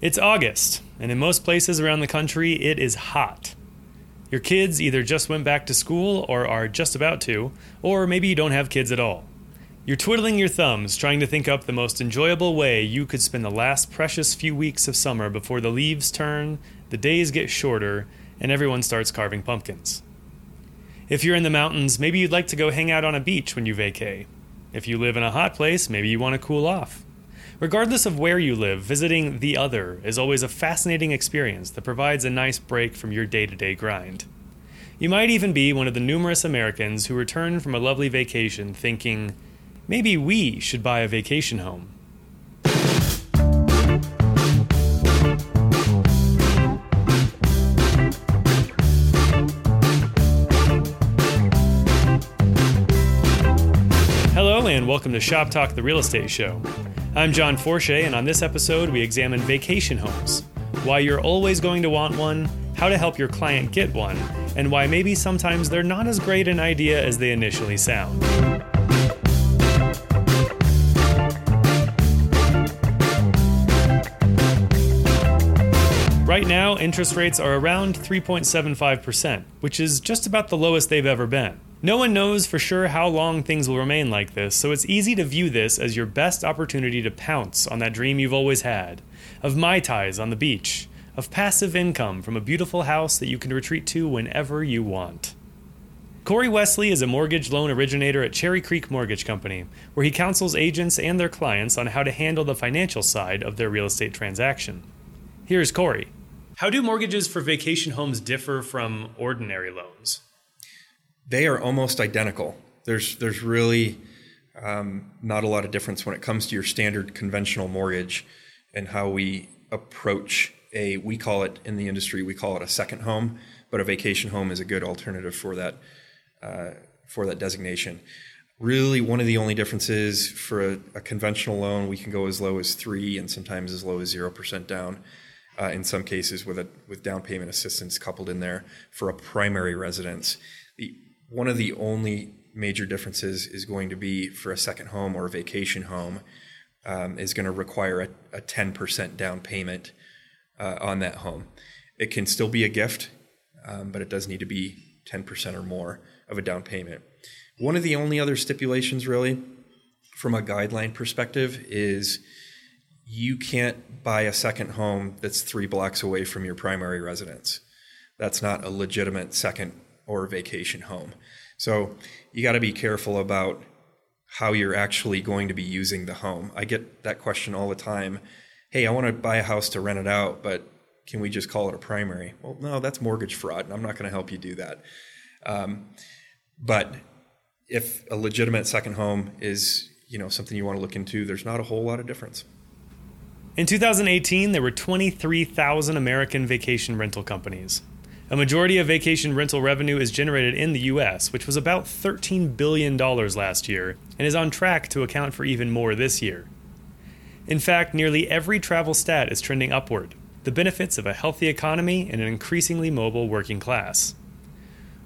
It's August, and in most places around the country, it is hot. Your kids either just went back to school or are just about to, or maybe you don't have kids at all. You're twiddling your thumbs trying to think up the most enjoyable way you could spend the last precious few weeks of summer before the leaves turn, the days get shorter, and everyone starts carving pumpkins. If you're in the mountains, maybe you'd like to go hang out on a beach when you vacay. If you live in a hot place, maybe you want to cool off. Regardless of where you live, visiting the other is always a fascinating experience that provides a nice break from your day to day grind. You might even be one of the numerous Americans who return from a lovely vacation thinking, maybe we should buy a vacation home. Hello, and welcome to Shop Talk, the real estate show. I'm John Forche, and on this episode, we examine vacation homes, why you're always going to want one, how to help your client get one, and why maybe sometimes they're not as great an idea as they initially sound. Right now, interest rates are around 3.75%, which is just about the lowest they've ever been. No one knows for sure how long things will remain like this, so it's easy to view this as your best opportunity to pounce on that dream you've always had of Mai Tais on the beach, of passive income from a beautiful house that you can retreat to whenever you want. Corey Wesley is a mortgage loan originator at Cherry Creek Mortgage Company, where he counsels agents and their clients on how to handle the financial side of their real estate transaction. Here's Corey. How do mortgages for vacation homes differ from ordinary loans? They are almost identical. There's there's really um, not a lot of difference when it comes to your standard conventional mortgage and how we approach a we call it in the industry we call it a second home, but a vacation home is a good alternative for that uh, for that designation. Really, one of the only differences for a, a, conventional loan, we can go as low as three and sometimes as low as zero percent down. Uh, in some cases, with a with down payment assistance coupled in there for a primary residence. The one of the only major differences is going to be for a second home or a vacation home um, is going to require a, a 10% down payment uh, on that home. It can still be a gift, um, but it does need to be 10% or more of a down payment. One of the only other stipulations, really, from a guideline perspective, is you can't buy a second home that's three blocks away from your primary residence. That's not a legitimate second or vacation home. So you got to be careful about how you're actually going to be using the home. I get that question all the time. Hey, I want to buy a house to rent it out, but can we just call it a primary? Well, no, that's mortgage fraud, and I'm not going to help you do that. Um, but if a legitimate second home is you know something you want to look into, there's not a whole lot of difference. In 2018, there were 23,000 American vacation rental companies. A majority of vacation rental revenue is generated in the US, which was about $13 billion last year, and is on track to account for even more this year. In fact, nearly every travel stat is trending upward, the benefits of a healthy economy and an increasingly mobile working class.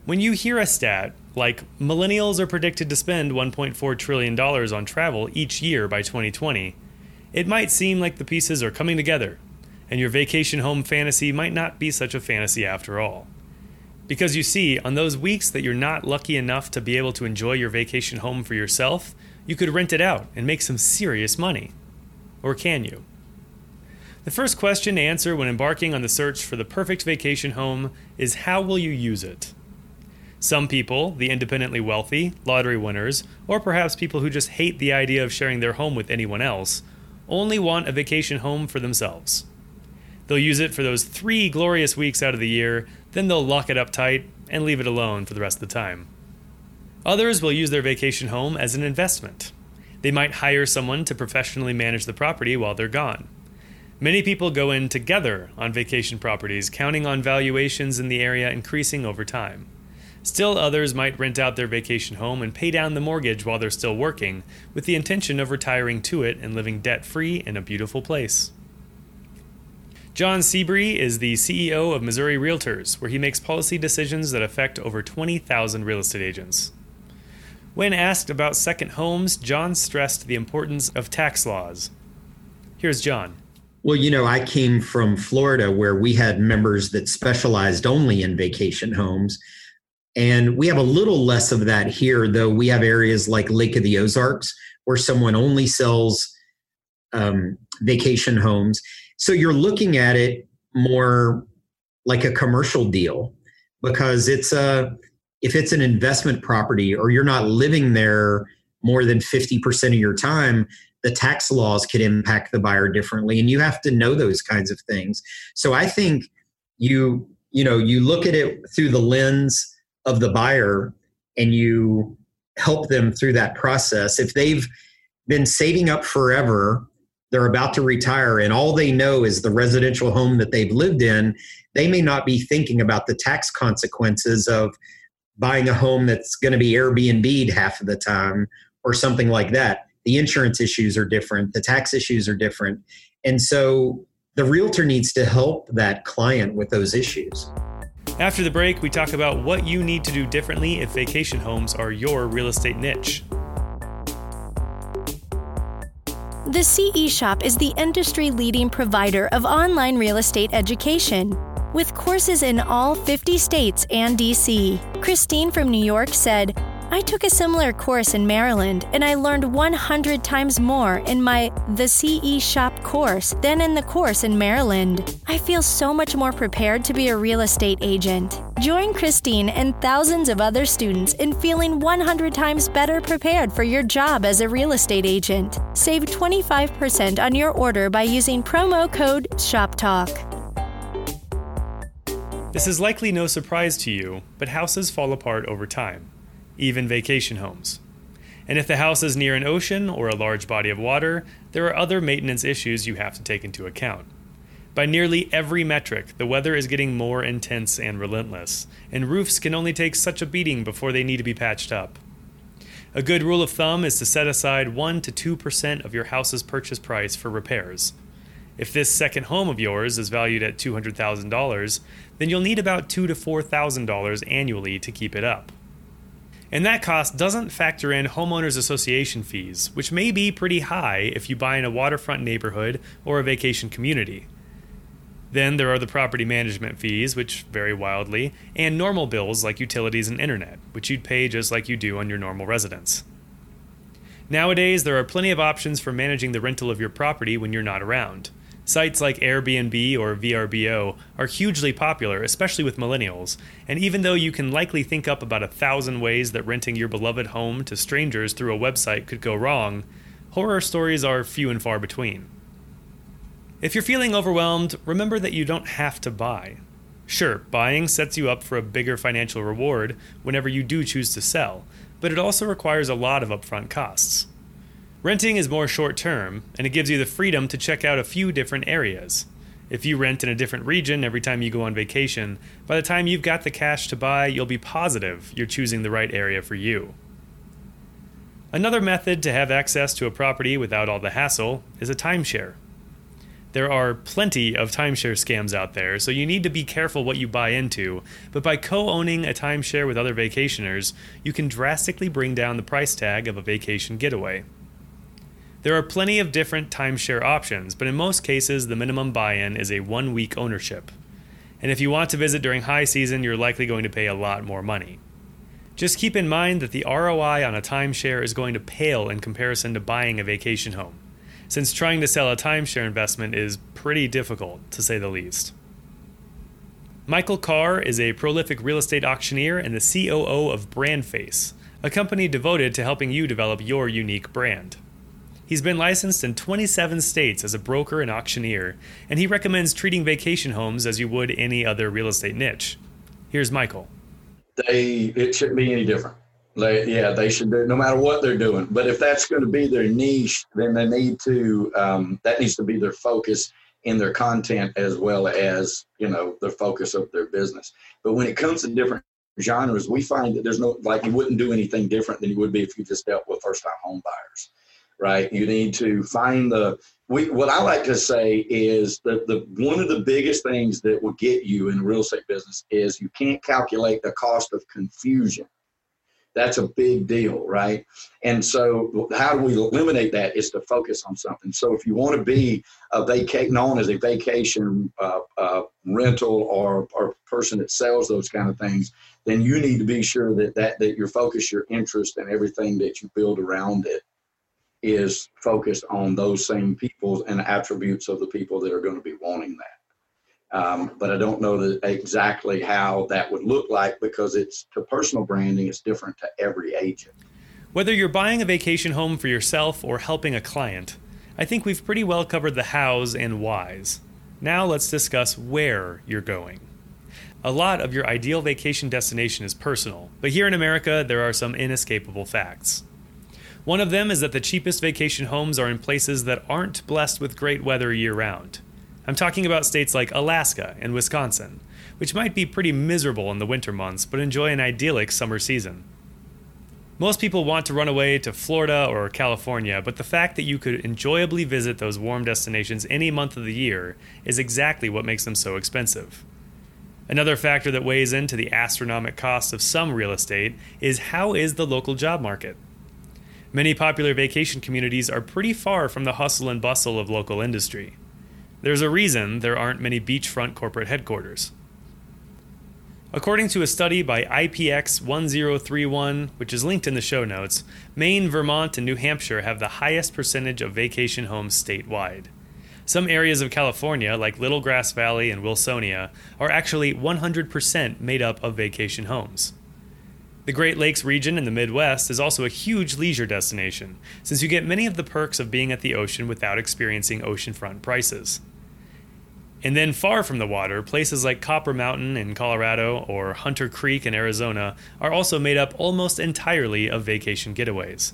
When you hear a stat like millennials are predicted to spend $1.4 trillion on travel each year by 2020, it might seem like the pieces are coming together and your vacation home fantasy might not be such a fantasy after all. Because you see, on those weeks that you're not lucky enough to be able to enjoy your vacation home for yourself, you could rent it out and make some serious money. Or can you? The first question to answer when embarking on the search for the perfect vacation home is how will you use it? Some people, the independently wealthy, lottery winners, or perhaps people who just hate the idea of sharing their home with anyone else, only want a vacation home for themselves. They'll use it for those three glorious weeks out of the year, then they'll lock it up tight and leave it alone for the rest of the time. Others will use their vacation home as an investment. They might hire someone to professionally manage the property while they're gone. Many people go in together on vacation properties, counting on valuations in the area increasing over time. Still, others might rent out their vacation home and pay down the mortgage while they're still working, with the intention of retiring to it and living debt free in a beautiful place. John Sebree is the CEO of Missouri Realtors, where he makes policy decisions that affect over 20,000 real estate agents. When asked about second homes, John stressed the importance of tax laws. Here's John. Well, you know, I came from Florida where we had members that specialized only in vacation homes. And we have a little less of that here, though we have areas like Lake of the Ozarks where someone only sells um, vacation homes. So you're looking at it more like a commercial deal because it's a if it's an investment property or you're not living there more than 50% of your time the tax laws could impact the buyer differently and you have to know those kinds of things. So i think you you know you look at it through the lens of the buyer and you help them through that process. If they've been saving up forever they're about to retire and all they know is the residential home that they've lived in, they may not be thinking about the tax consequences of buying a home that's going to be Airbnb'd half of the time or something like that. The insurance issues are different, the tax issues are different. And so the realtor needs to help that client with those issues. After the break, we talk about what you need to do differently if vacation homes are your real estate niche. The CE Shop is the industry leading provider of online real estate education. With courses in all 50 states and DC, Christine from New York said, I took a similar course in Maryland and I learned 100 times more in my The CE Shop course than in the course in Maryland. I feel so much more prepared to be a real estate agent. Join Christine and thousands of other students in feeling 100 times better prepared for your job as a real estate agent. Save 25% on your order by using promo code SHOPTALK. This is likely no surprise to you, but houses fall apart over time even vacation homes. And if the house is near an ocean or a large body of water, there are other maintenance issues you have to take into account. By nearly every metric, the weather is getting more intense and relentless, and roofs can only take such a beating before they need to be patched up. A good rule of thumb is to set aside 1 to 2% of your house's purchase price for repairs. If this second home of yours is valued at $200,000, then you'll need about 2 to $4,000 annually to keep it up. And that cost doesn't factor in homeowners association fees, which may be pretty high if you buy in a waterfront neighborhood or a vacation community. Then there are the property management fees, which vary wildly, and normal bills like utilities and internet, which you'd pay just like you do on your normal residence. Nowadays, there are plenty of options for managing the rental of your property when you're not around. Sites like Airbnb or VRBO are hugely popular, especially with millennials, and even though you can likely think up about a thousand ways that renting your beloved home to strangers through a website could go wrong, horror stories are few and far between. If you're feeling overwhelmed, remember that you don't have to buy. Sure, buying sets you up for a bigger financial reward whenever you do choose to sell, but it also requires a lot of upfront costs. Renting is more short term, and it gives you the freedom to check out a few different areas. If you rent in a different region every time you go on vacation, by the time you've got the cash to buy, you'll be positive you're choosing the right area for you. Another method to have access to a property without all the hassle is a timeshare. There are plenty of timeshare scams out there, so you need to be careful what you buy into. But by co owning a timeshare with other vacationers, you can drastically bring down the price tag of a vacation getaway. There are plenty of different timeshare options, but in most cases, the minimum buy in is a one week ownership. And if you want to visit during high season, you're likely going to pay a lot more money. Just keep in mind that the ROI on a timeshare is going to pale in comparison to buying a vacation home, since trying to sell a timeshare investment is pretty difficult, to say the least. Michael Carr is a prolific real estate auctioneer and the COO of Brandface, a company devoted to helping you develop your unique brand. He's been licensed in 27 states as a broker and auctioneer, and he recommends treating vacation homes as you would any other real estate niche. Here's Michael. They it shouldn't be any different. They, yeah, they should do no matter what they're doing. But if that's going to be their niche, then they need to um, that needs to be their focus in their content as well as you know the focus of their business. But when it comes to different genres, we find that there's no like you wouldn't do anything different than you would be if you just dealt with first time home buyers right? You need to find the we, what I like to say is that the one of the biggest things that will get you in real estate business is you can't calculate the cost of confusion. That's a big deal, right? And so, how do we eliminate that? Is to focus on something. So, if you want to be a vaca- known as a vacation uh, uh, rental or, or person that sells those kind of things, then you need to be sure that, that that your focus, your interest, and everything that you build around it is focused on those same people and attributes of the people that are going to be wanting that. Um, but I don't know that exactly how that would look like because it's to personal branding, it's different to every agent. Whether you're buying a vacation home for yourself or helping a client, I think we've pretty well covered the hows and whys. Now let's discuss where you're going. A lot of your ideal vacation destination is personal, but here in America, there are some inescapable facts. One of them is that the cheapest vacation homes are in places that aren't blessed with great weather year round. I'm talking about states like Alaska and Wisconsin, which might be pretty miserable in the winter months but enjoy an idyllic summer season. Most people want to run away to Florida or California, but the fact that you could enjoyably visit those warm destinations any month of the year is exactly what makes them so expensive. Another factor that weighs into the astronomical cost of some real estate is how is the local job market? Many popular vacation communities are pretty far from the hustle and bustle of local industry. There's a reason there aren't many beachfront corporate headquarters. According to a study by IPX 1031, which is linked in the show notes, Maine, Vermont, and New Hampshire have the highest percentage of vacation homes statewide. Some areas of California, like Little Grass Valley and Wilsonia, are actually 100% made up of vacation homes. The Great Lakes region in the Midwest is also a huge leisure destination, since you get many of the perks of being at the ocean without experiencing oceanfront prices. And then far from the water, places like Copper Mountain in Colorado or Hunter Creek in Arizona are also made up almost entirely of vacation getaways.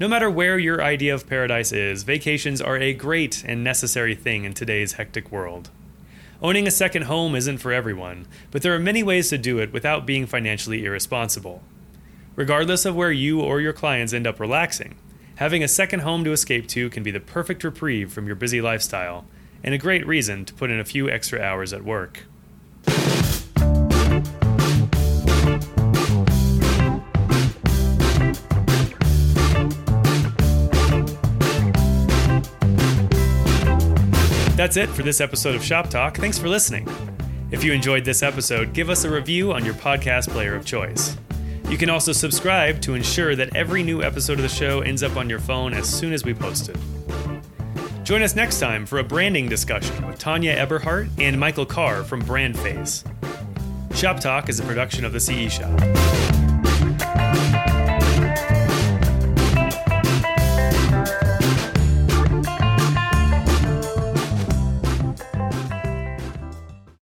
No matter where your idea of paradise is, vacations are a great and necessary thing in today's hectic world. Owning a second home isn't for everyone, but there are many ways to do it without being financially irresponsible. Regardless of where you or your clients end up relaxing, having a second home to escape to can be the perfect reprieve from your busy lifestyle and a great reason to put in a few extra hours at work. That's it for this episode of Shop Talk. Thanks for listening. If you enjoyed this episode, give us a review on your podcast player of choice. You can also subscribe to ensure that every new episode of the show ends up on your phone as soon as we post it. Join us next time for a branding discussion with Tanya Eberhardt and Michael Carr from Brandface. Shop Talk is a production of the CE Shop.